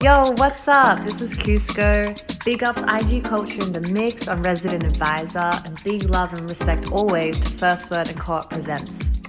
Yo, what's up? This is Cusco. Big ups IG Culture in the Mix on Resident Advisor, and big love and respect always to First Word and Co-op Presents.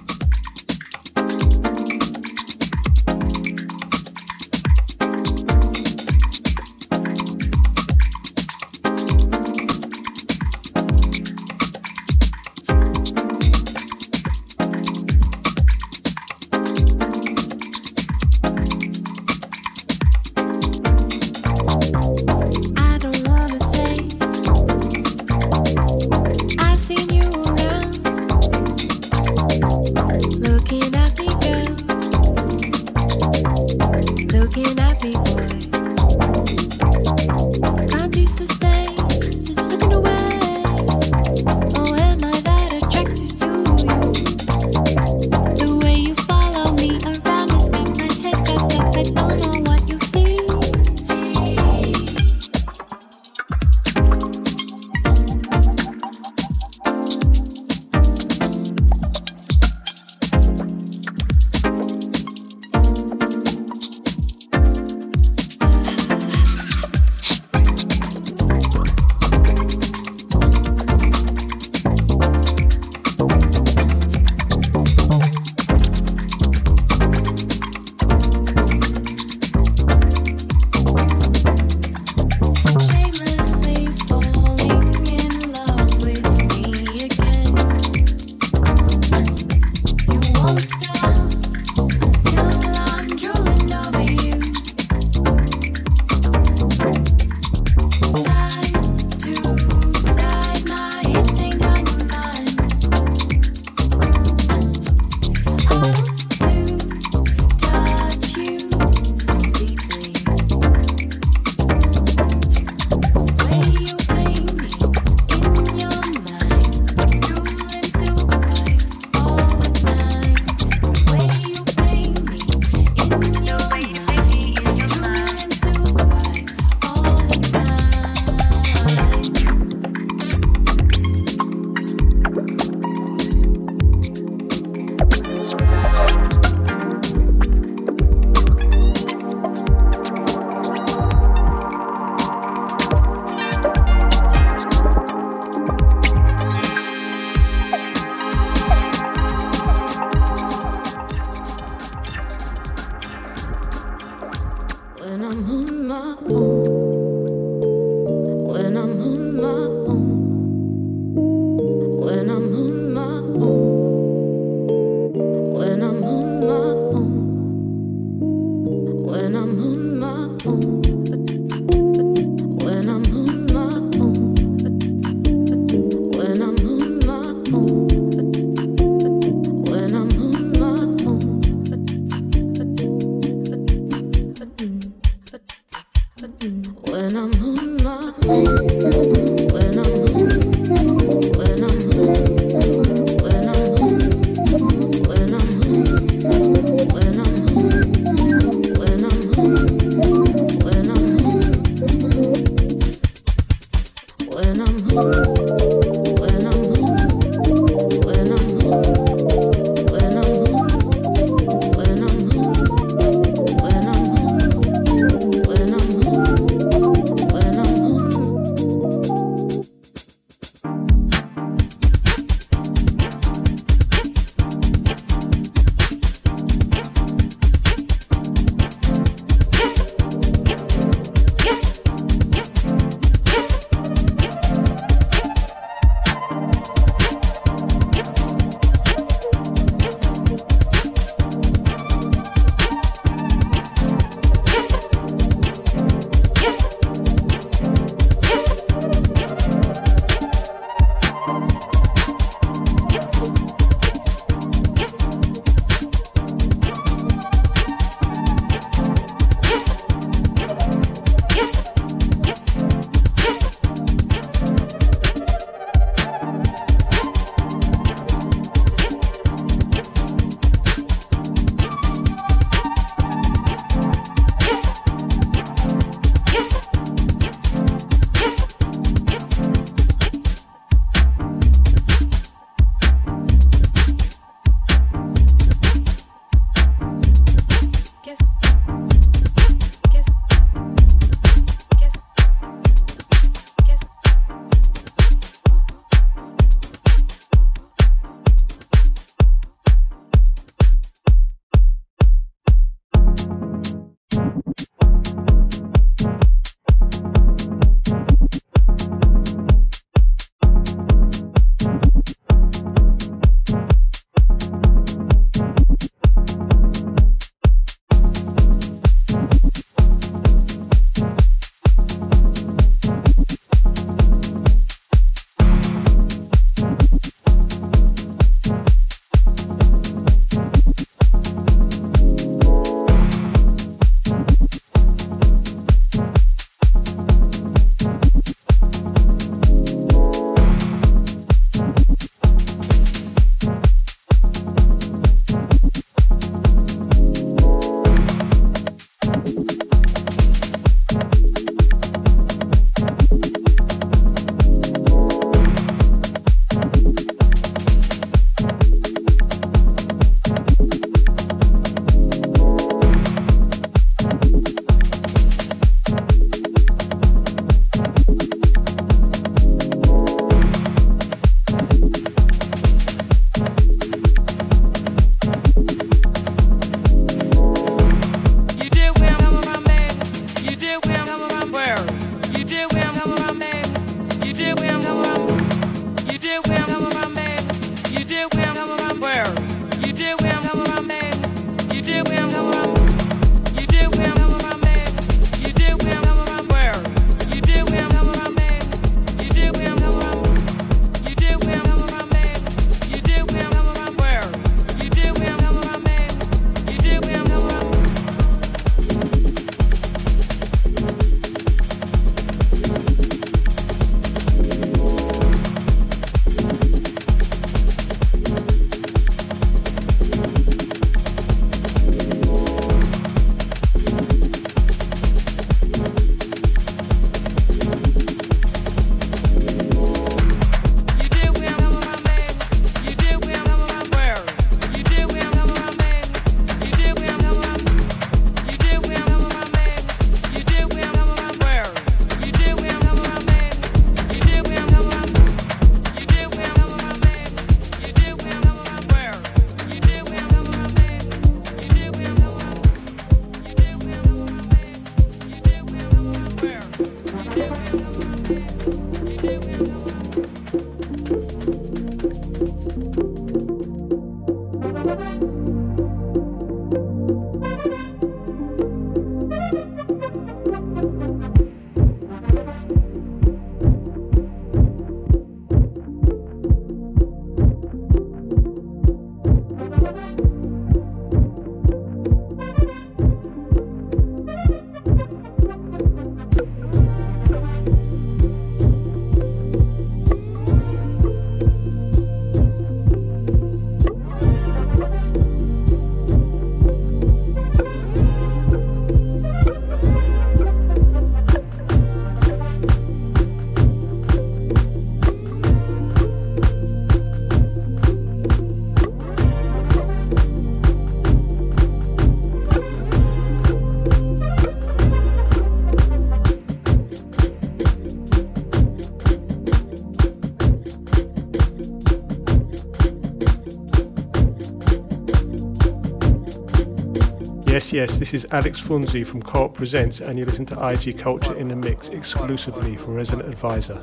Yes, this is Alex Phountzi from Co-op Presents, and you listen to IG Culture in the Mix exclusively for Resident Advisor.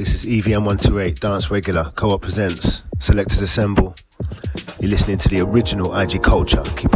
This is EVM128 Dance Regular, Co op presents Selectors Assemble. You're listening to the original IG Culture. Keep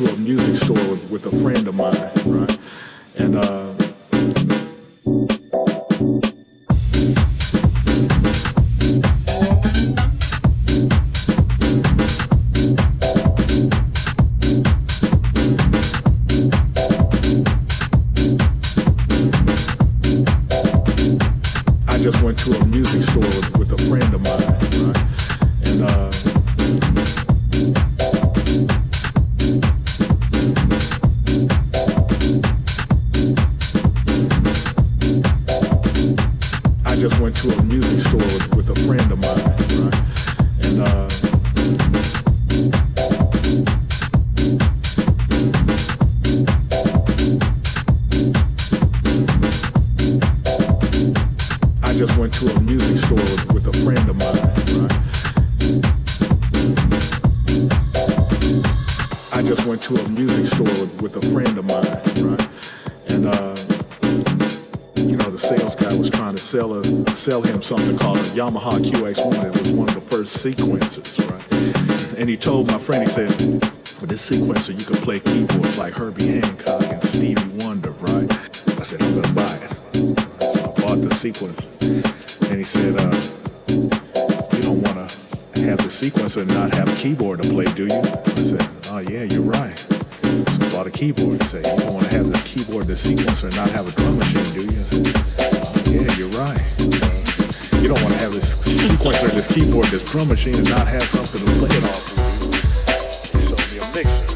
it a music store with, with a friend of mine, right? And uh, Yamaha QX1. It was one of the first sequencers, right? And he told my friend, he said, for this sequencer, you can play keyboards like Herbie Hancock and Stevie Wonder, right? I said, I'm gonna buy it. So I bought the sequencer. and he said, uh, you don't wanna have the sequencer and not have a keyboard to play, do you? I said, oh yeah, you're right. So I bought a keyboard. He said, you don't wanna have the keyboard, the sequencer, and not have a drum machine, do you? I said, oh yeah, you're right. You don't wanna have this sequencer, this keyboard, this drum machine, and not have something to play it off. He sold me a mixer,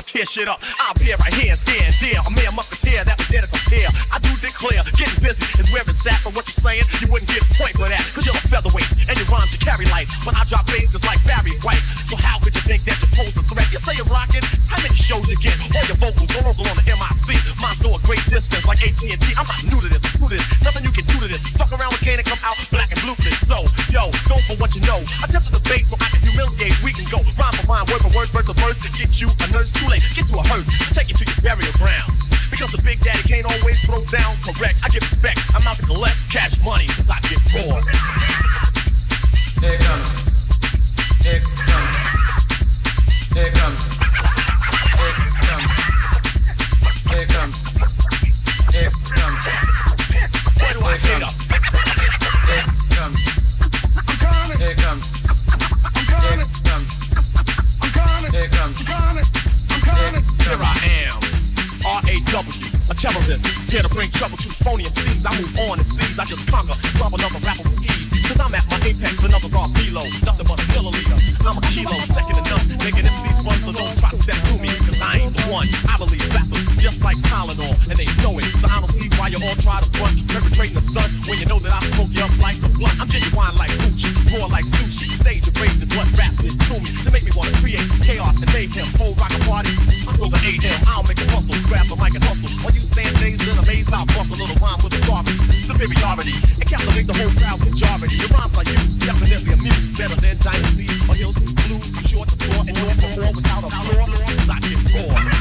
I'ma tear shit up. I'll be right here and stare and. A mere musketeer that was there to compare. I do declare, getting busy is where it's at, but what you're saying, you wouldn't get a point for that, cause you're a featherweight, and your rhymes you carry light. But I drop bass just like Barry White, so how could you think that you pose a threat? You say you're rocking, how many shows you get? All your vocals all over on the MIC. Mine's go a great distance like AT&T. I'm not new to this, I'm true to this. Nothing you can do to this. Fuck around with Kane and come out black and blue for this. So, yo, go for what you know. I Attempt to debate so I can humiliate. We can go rhyme for rhyme, word for word, verse for verse to get you a nurse. Too late, get to a hearse, take you to your burial ground. Because the big daddy can't always throw down correct. I give respect, I'm out to collect cash money, I get bored. Here it comes. Here it comes. Here it comes. Here it comes. Here it comes. I am, R-A-W, a terrorist, here to bring trouble to phony and MCs. I move on and seize, I just conquer, solve another rapper with ease. Cause I'm at my apex, another raw below, nothing but a milliliter. I'm a kilo, second to none, making MCs run, so don't try to step to me, cause I ain't the one. I believe rappers just like Tylenol, and they know it. So I don't see why you all try to front, perpetrating a stunt, when you know that I smoke you up like a blunt. I'm genuine like Gucci, raw like sushi, stage and rage is what rap did to me, to make me wanna create chaos and mayhem, whole rock a party. Go to A.M., I'll make a hustle, grab the mic and hustle. While you stand dazed and amazed, I'll bust a little rhyme with authority, superiority, and captivate the whole crowd crowd's majority. Your rhymes are used, definitely amused, better than Dynasty or Blues. Short to score and don't perform without a. Cause I get.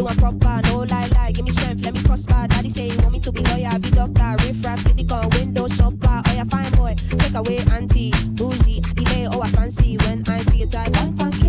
Doing proper, no lie, lie. Give me strength, let me prosper. Daddy say he want me to be lawyer, be doctor, riff raff, kitty con, window shopper. Oh yeah, fine boy, take away auntie, bougie, delay, oh I fancy when I see a type.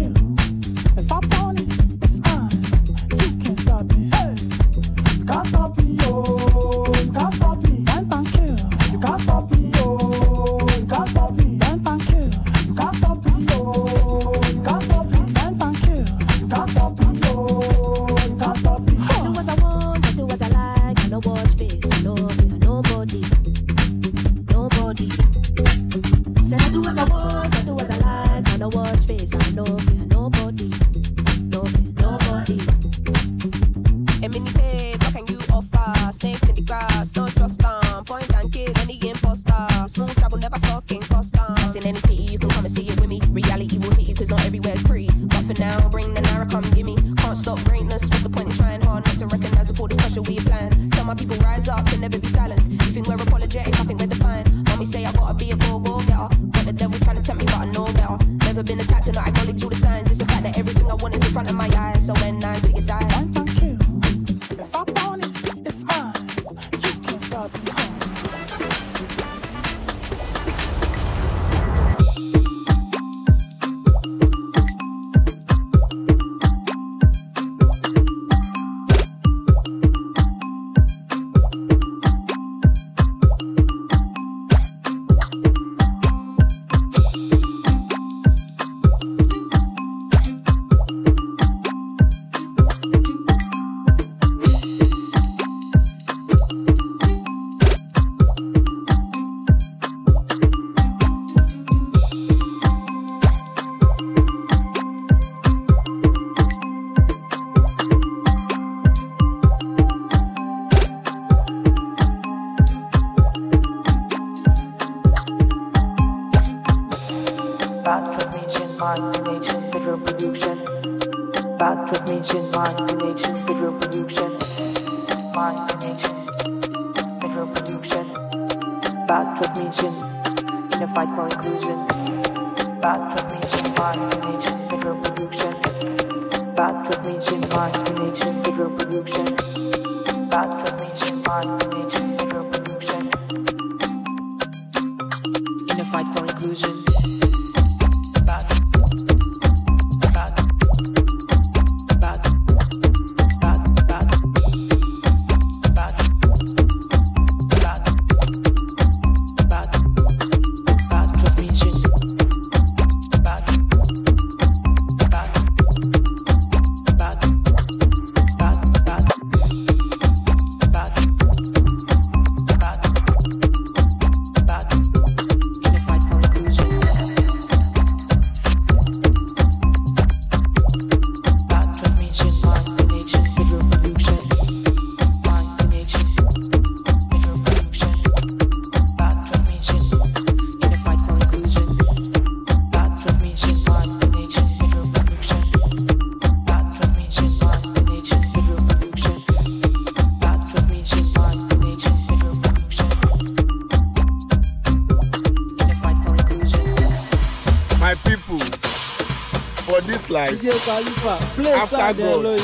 After God,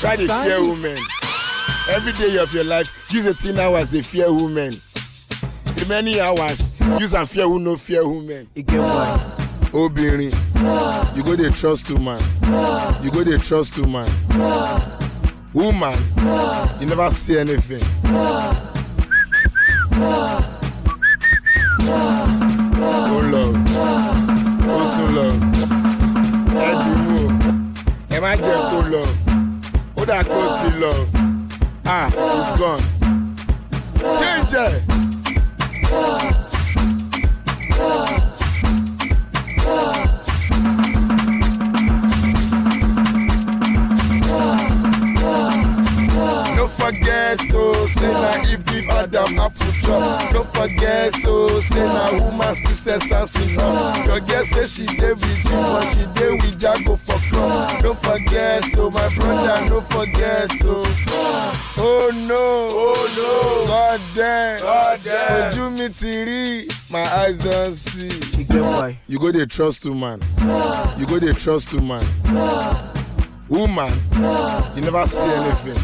try to fear women. Every day of your life, use 18 hours, they fear women. The many hours, use and fear who no fear women. It get. Obìnrin, you go dey trust woman, you go dey trust woman. Woman, you never see anything. love. trust woman. You go dey trust woman. Woman you never see anything.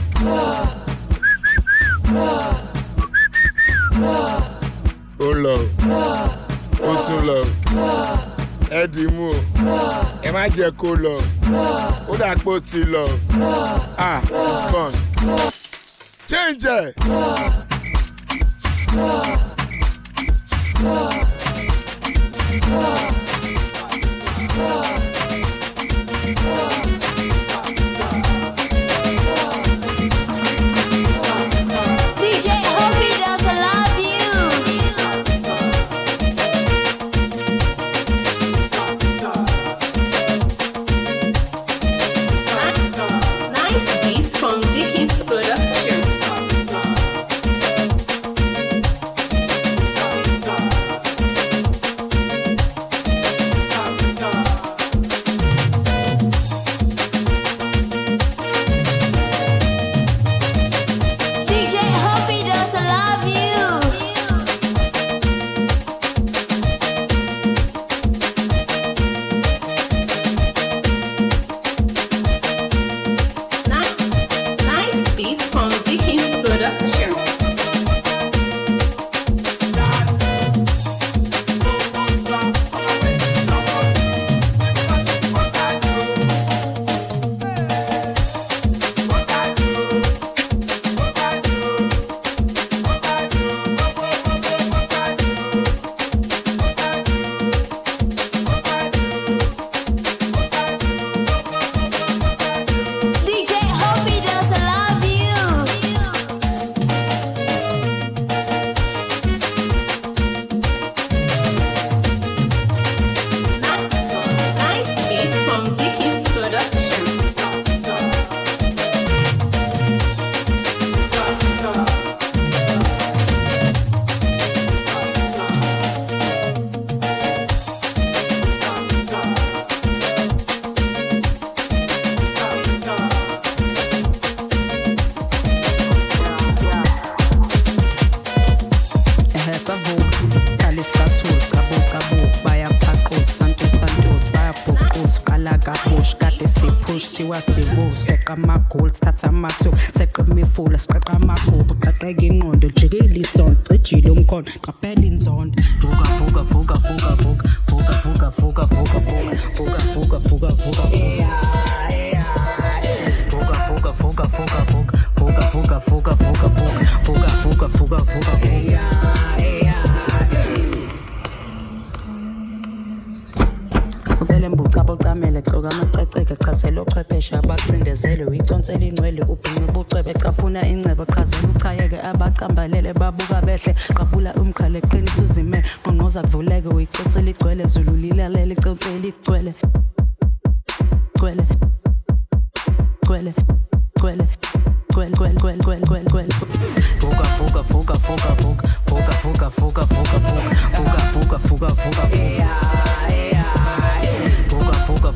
ó ń lọ ó tún lọ ẹ dì í mú o ẹ má jẹ kó lọ. Ó dà pé ó ti lọ. Ah it's gone. Change it.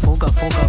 福哥，福哥。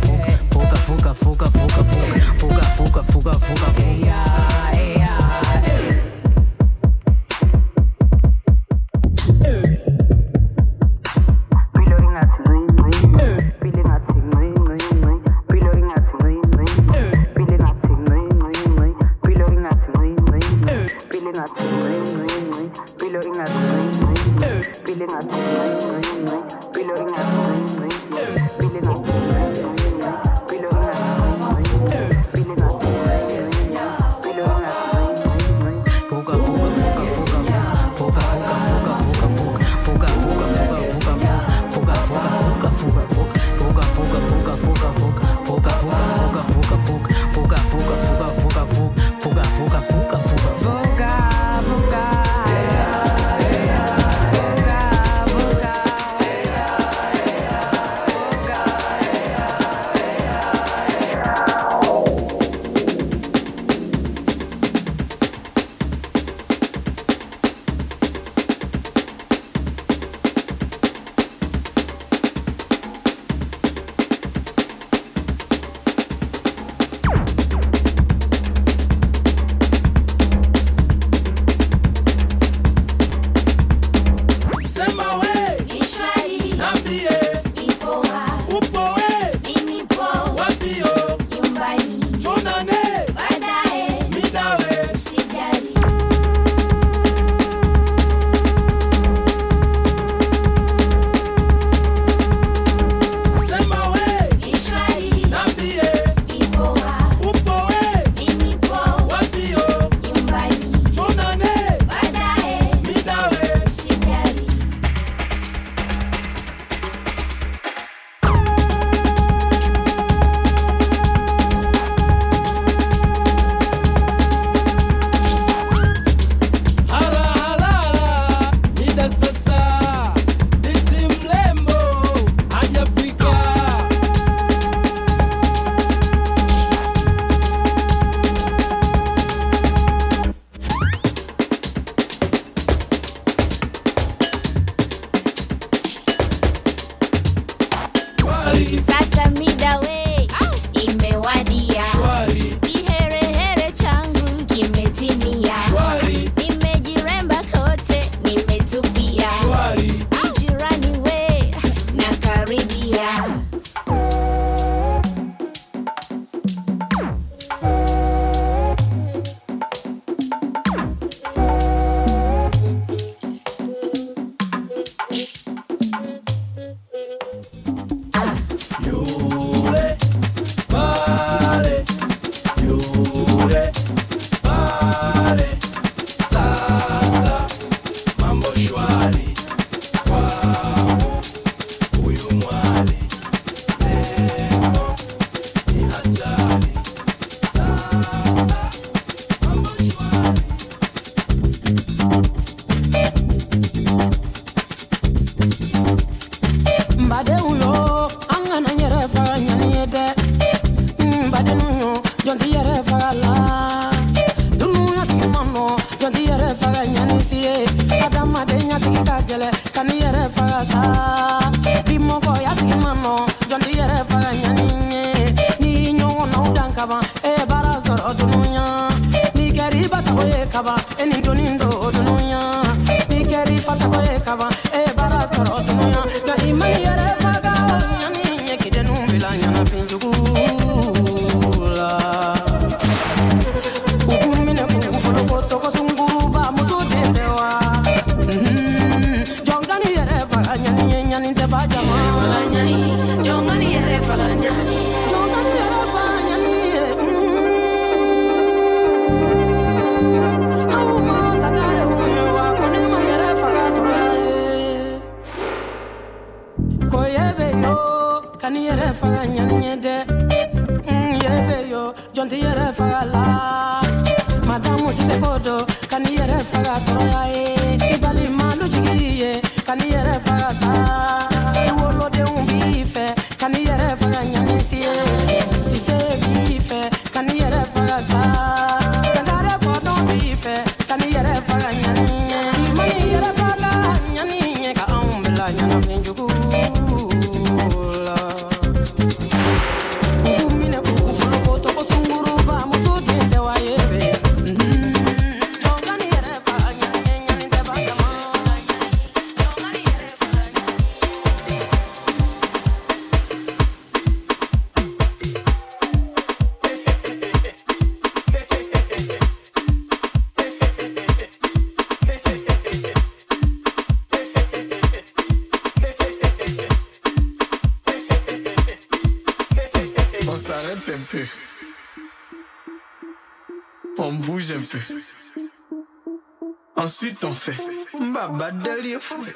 ton fait. Mbaba derrière fouet.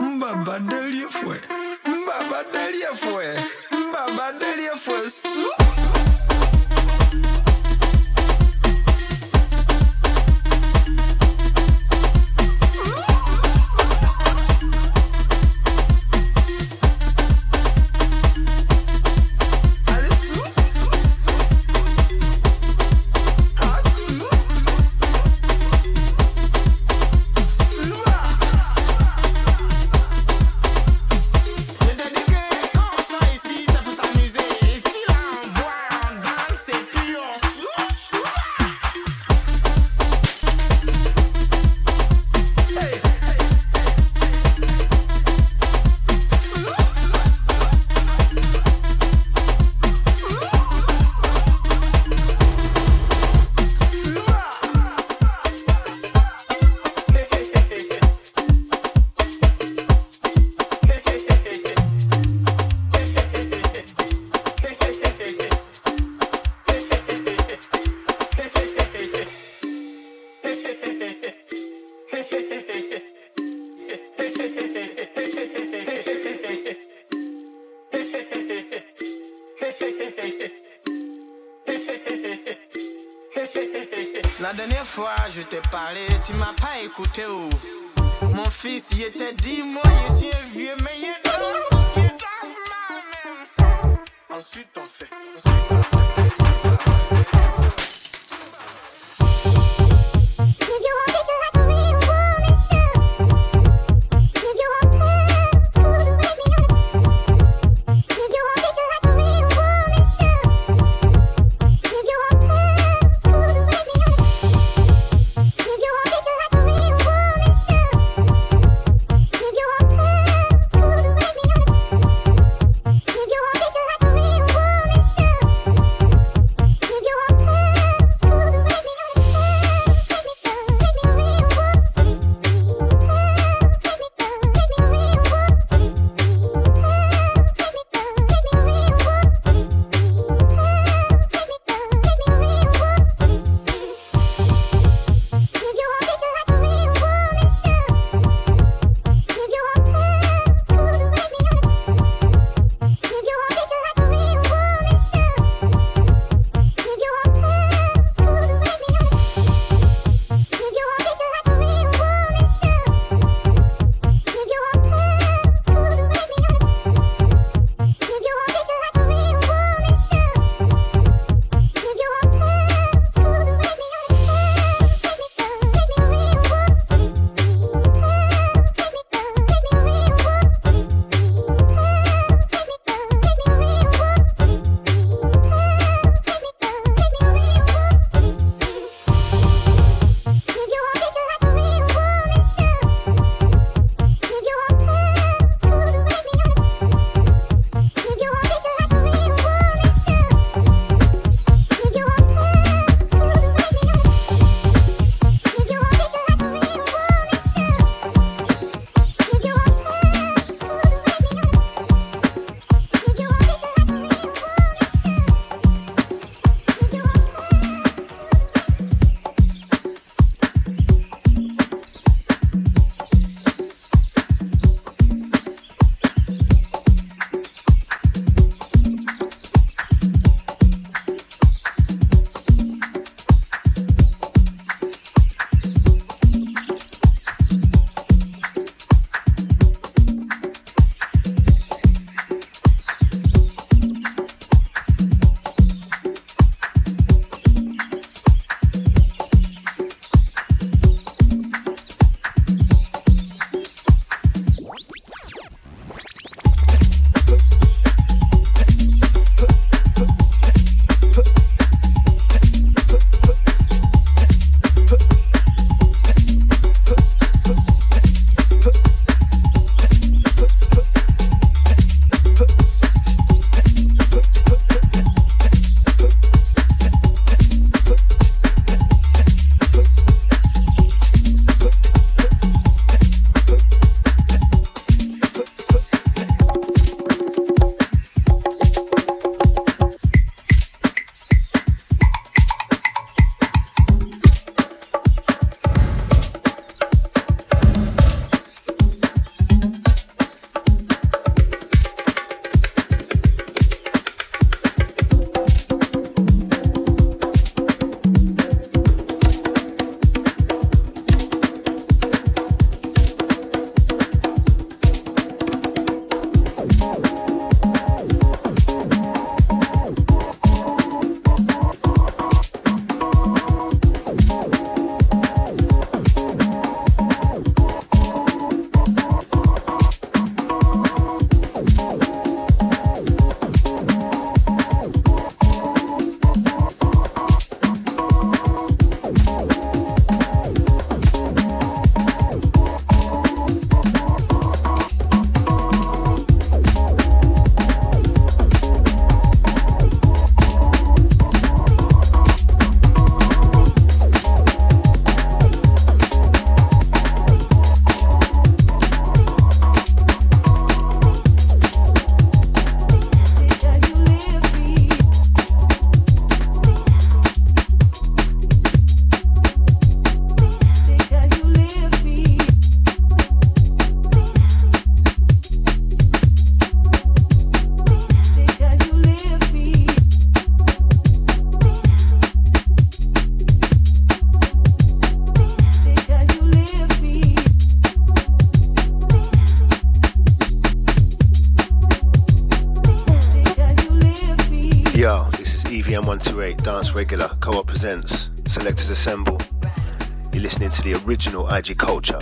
Mbaba derrière fouet. Mbaba derrière fouet. Mbaba derrière fouet. IG Culture.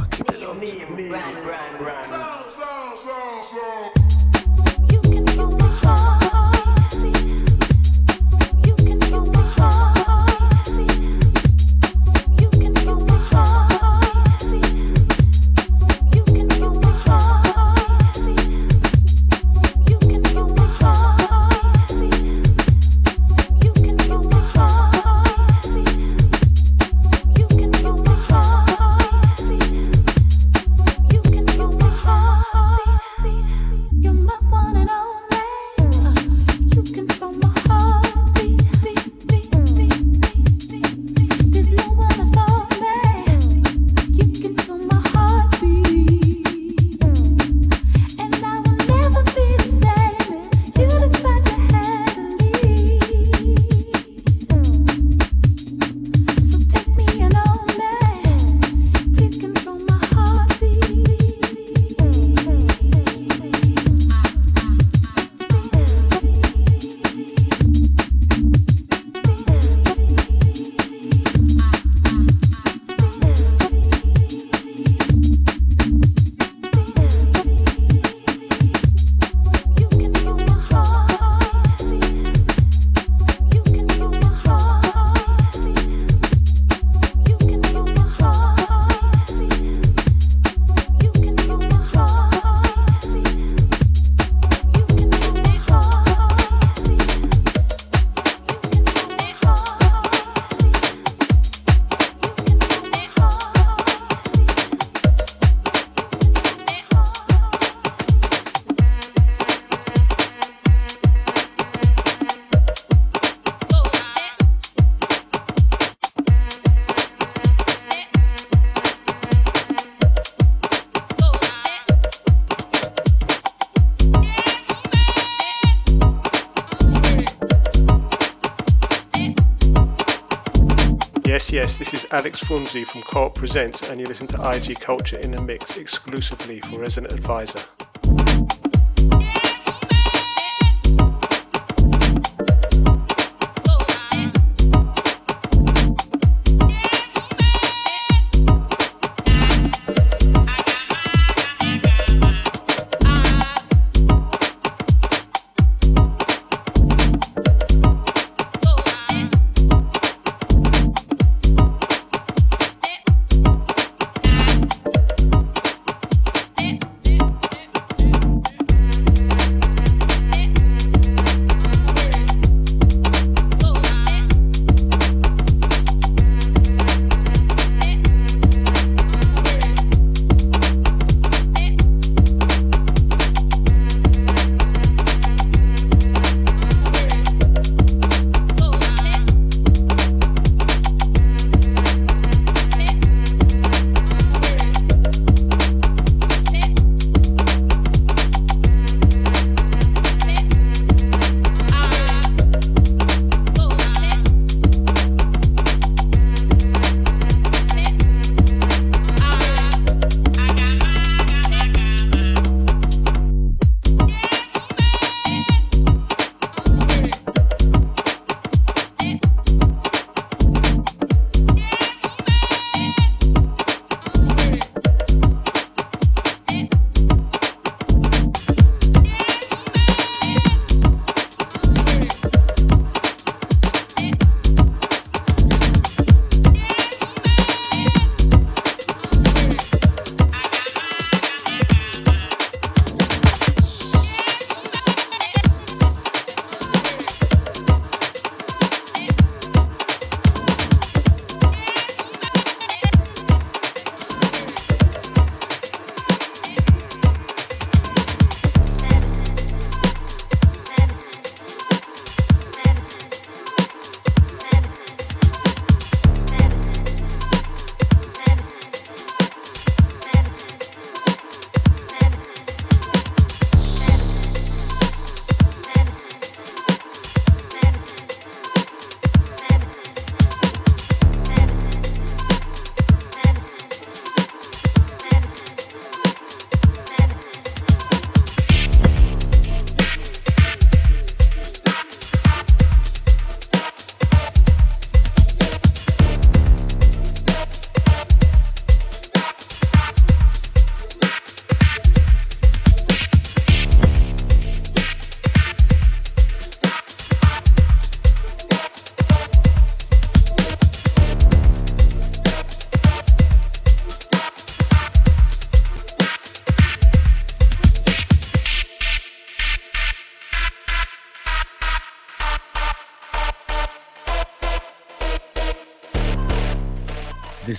Alex Phountzi from Co-op Presents, and you listen to IG Culture in the Mix exclusively for Resident Advisor.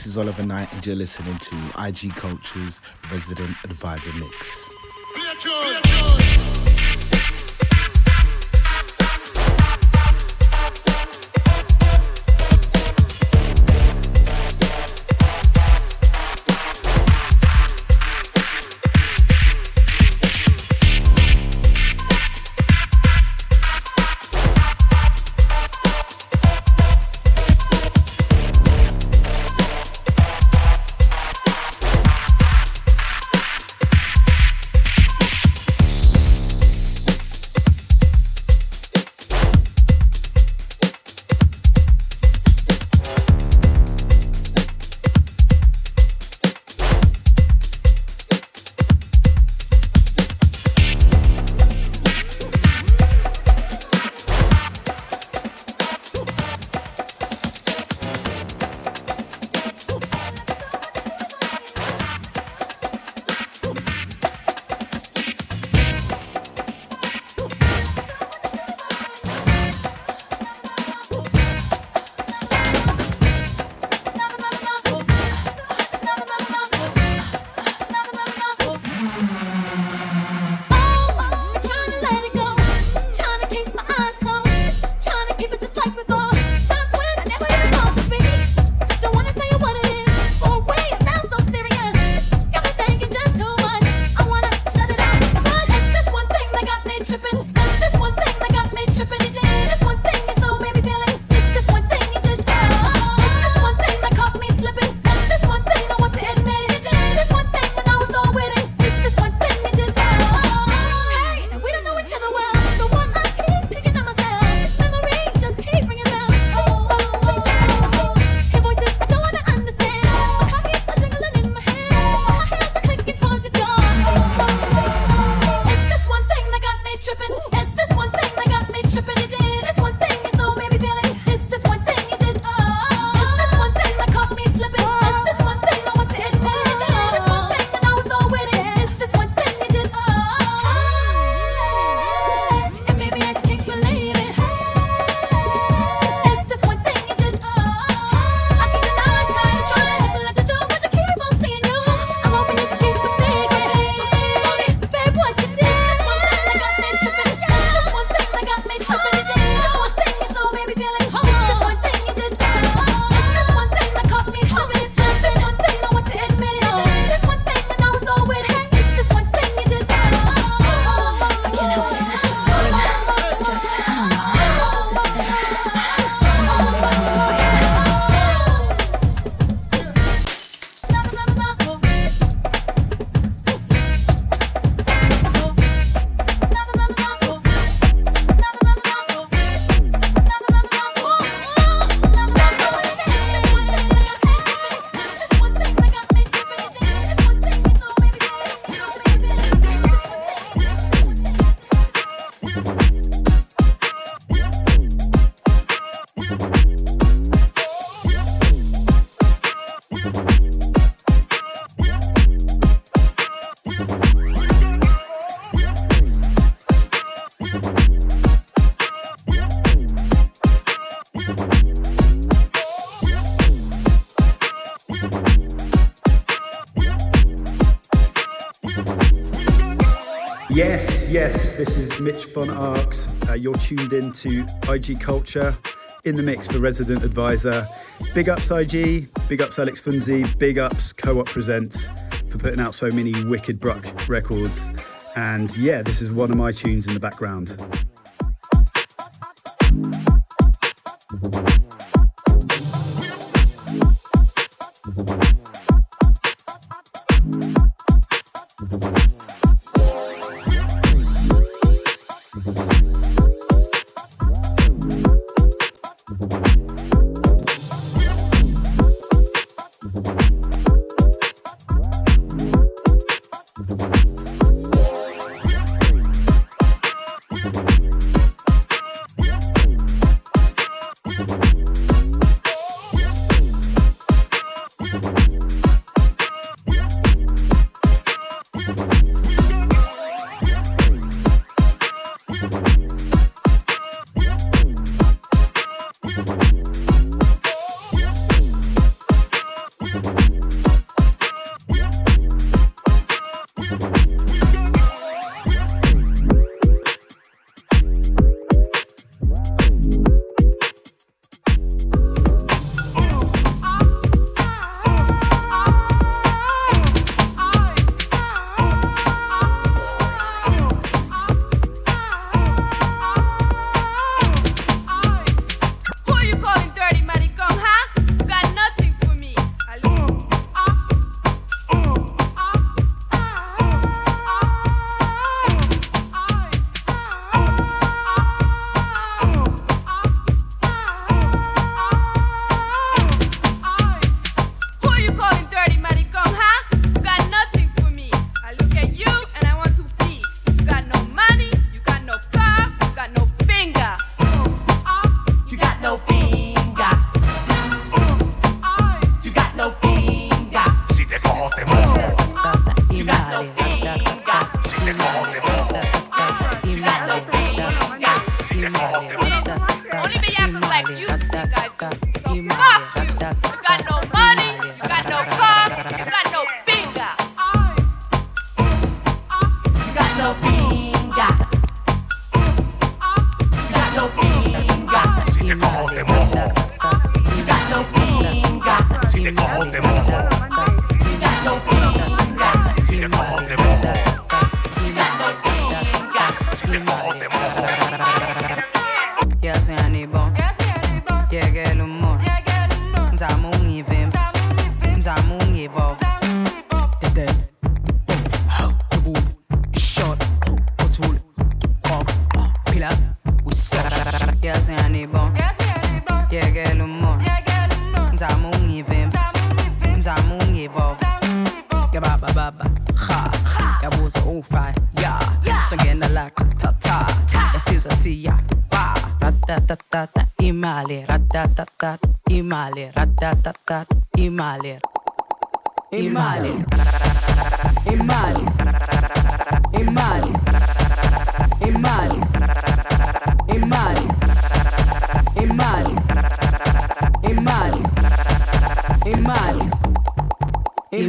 This is Oliver Knight, and you're listening to IG Culture's Resident Advisor Mix. Tuned in to IG Culture in the mix for Resident Advisor. Big ups IG, big ups Alex Phountzi, big ups Co op Presents for putting out so many wicked Bruk records. And yeah, this is one of my tunes in the background.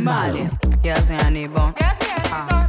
malo. Ya se animó. Ya. Ah.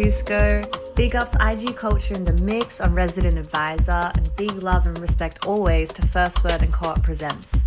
Cusco. Big ups IG Culture in the mix on Resident Advisor, and big love and respect always to First Word and Co op Presents.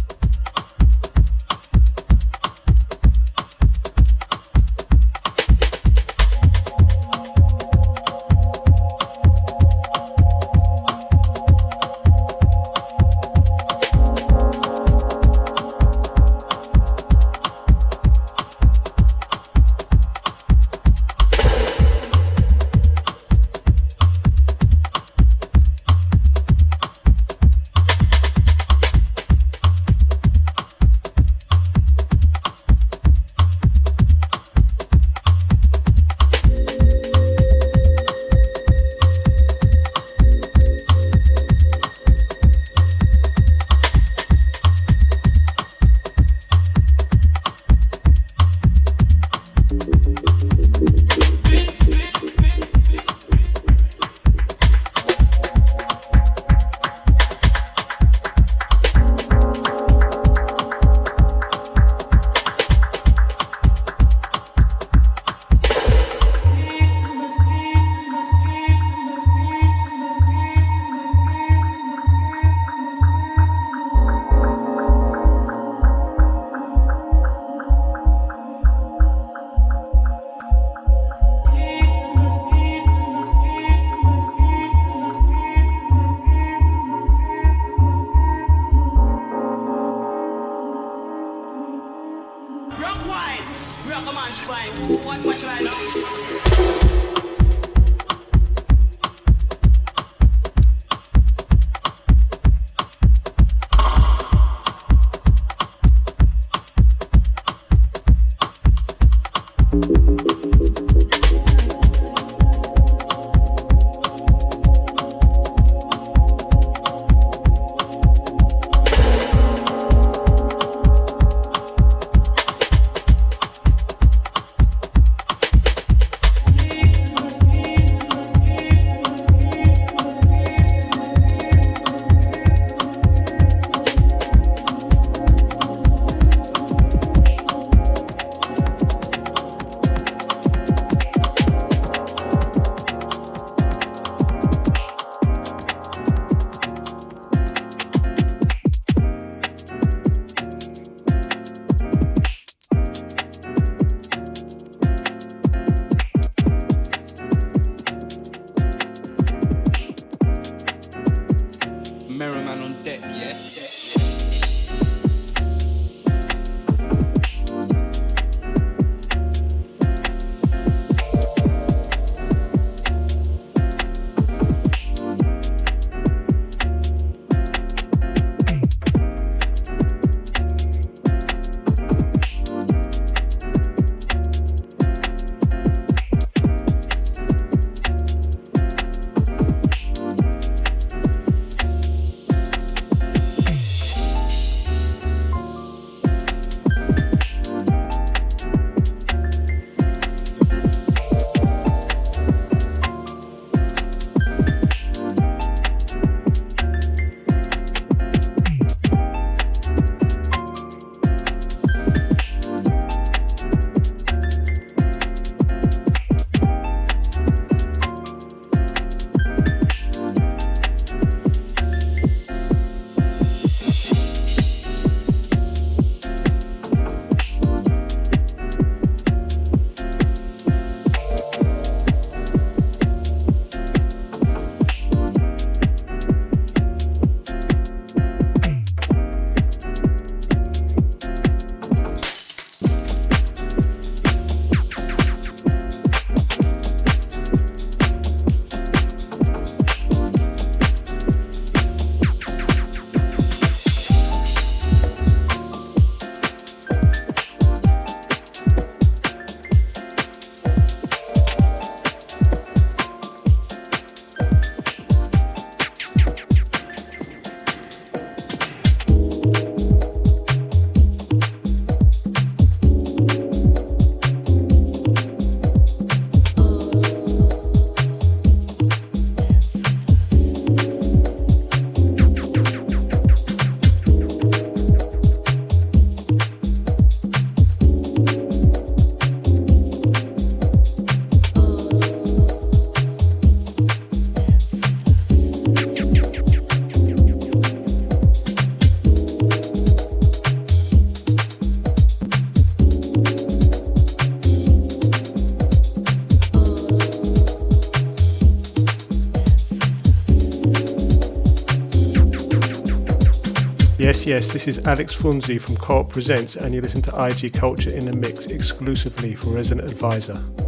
Yes, this is Alex Phountzi from Co-op Presents, and you listen to IG Culture in the Mix exclusively for Resident Advisor.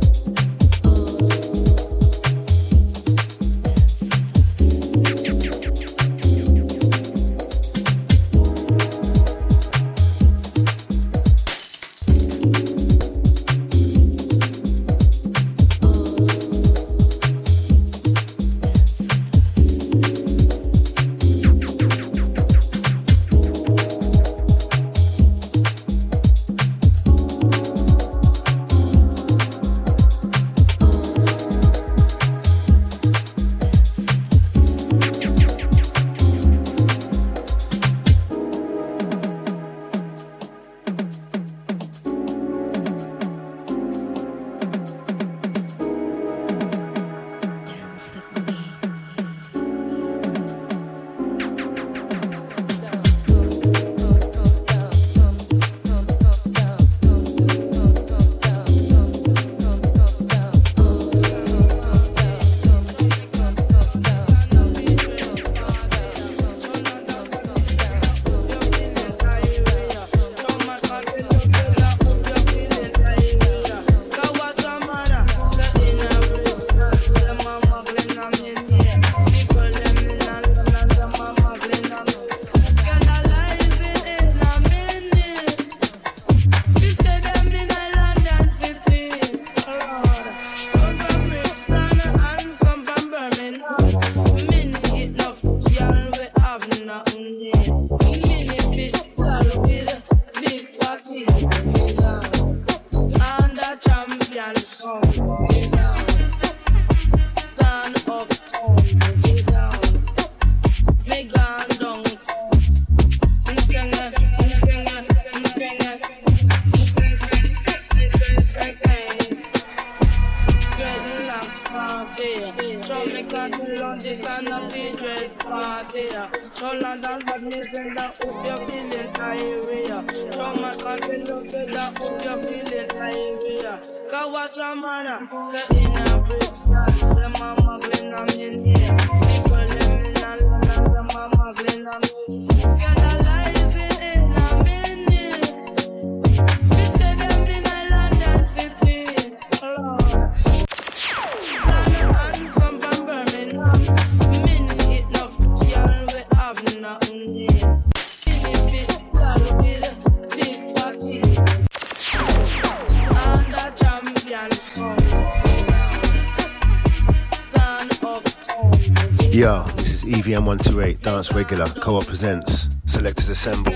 EVM128 Regular Co op Presents Selectors Assemble.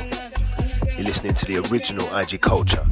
You're listening to the original IG Culture.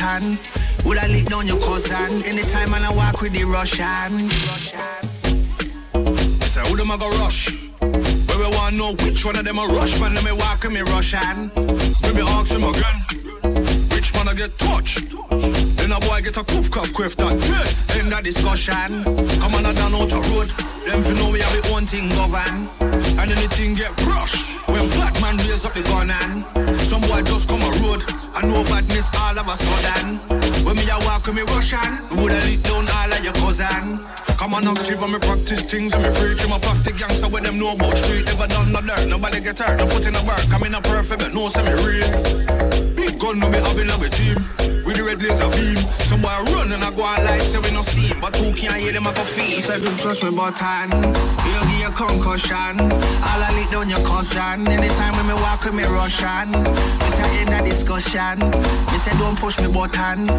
Push. Would I lick down your cousin? Anytime I walk with the Russian. Say who them a go rush? But we want know which one of them a rush man. Let me walk with me Russian. Let me ask him again. Which one I get touched? Then a boy get a coof cuff quiff that. End that discussion. Come on, I down out the road. Them fi know we have the own thing govern. And anything get brushed. When black man raise up the gun and some boy just come a road and no badness all of a sudden. When me a walk with me Russian, would I lead down all of your cousin? Come on active and me practice things and me preach. I'm a plastic gangster with them know about street. Never done no dirt, nobody get hurt. No put in a work, I'm in a perfect, but no semi real. Big gun no me having a team. Infrared laser beam. Some boy run and I go on like say we no see him, but who can't hear them I go feel. Say don't trust me button, you give you concussion. All I lick down your cousin. Anytime when me walk with me Russian, we say in a discussion. Me say don't push me button.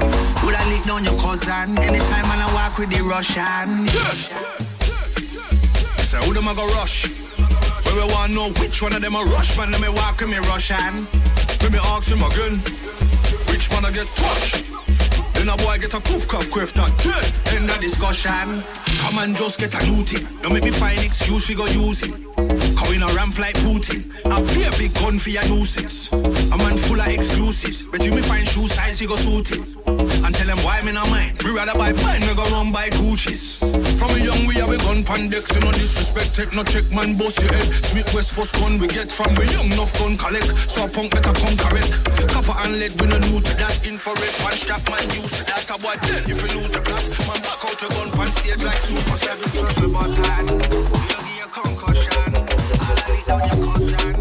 Would I lick down your cousin? Anytime when I walk with the Russian. I say who them I go rush? When we want know which one of them a rush man, let me walk with me Russian. When me ask him again, which one I get touched? Then a boy get a coof cuff quiff that dead End the discussion. Come and just get a new thing Don't make me find excuse we go use it. Come in a ramp like Putin. I pay a big gun for your nuisance. A man full of exclusives But you me find shoe size we go suit it. And tell them why me not mine. Me rather buy mine me go run by Gucci's From a young we have a gun pandex You no disrespect take no check man boss your head. Smith West first gun we get from we young enough gun collect. So a punk better come correct. Copper and lead we no new to that infrared. One strap man use that a boy dead. If you lose the plot Man back out your gun pan stage like super seven Trust me button You give you concussion. All I need down your cousin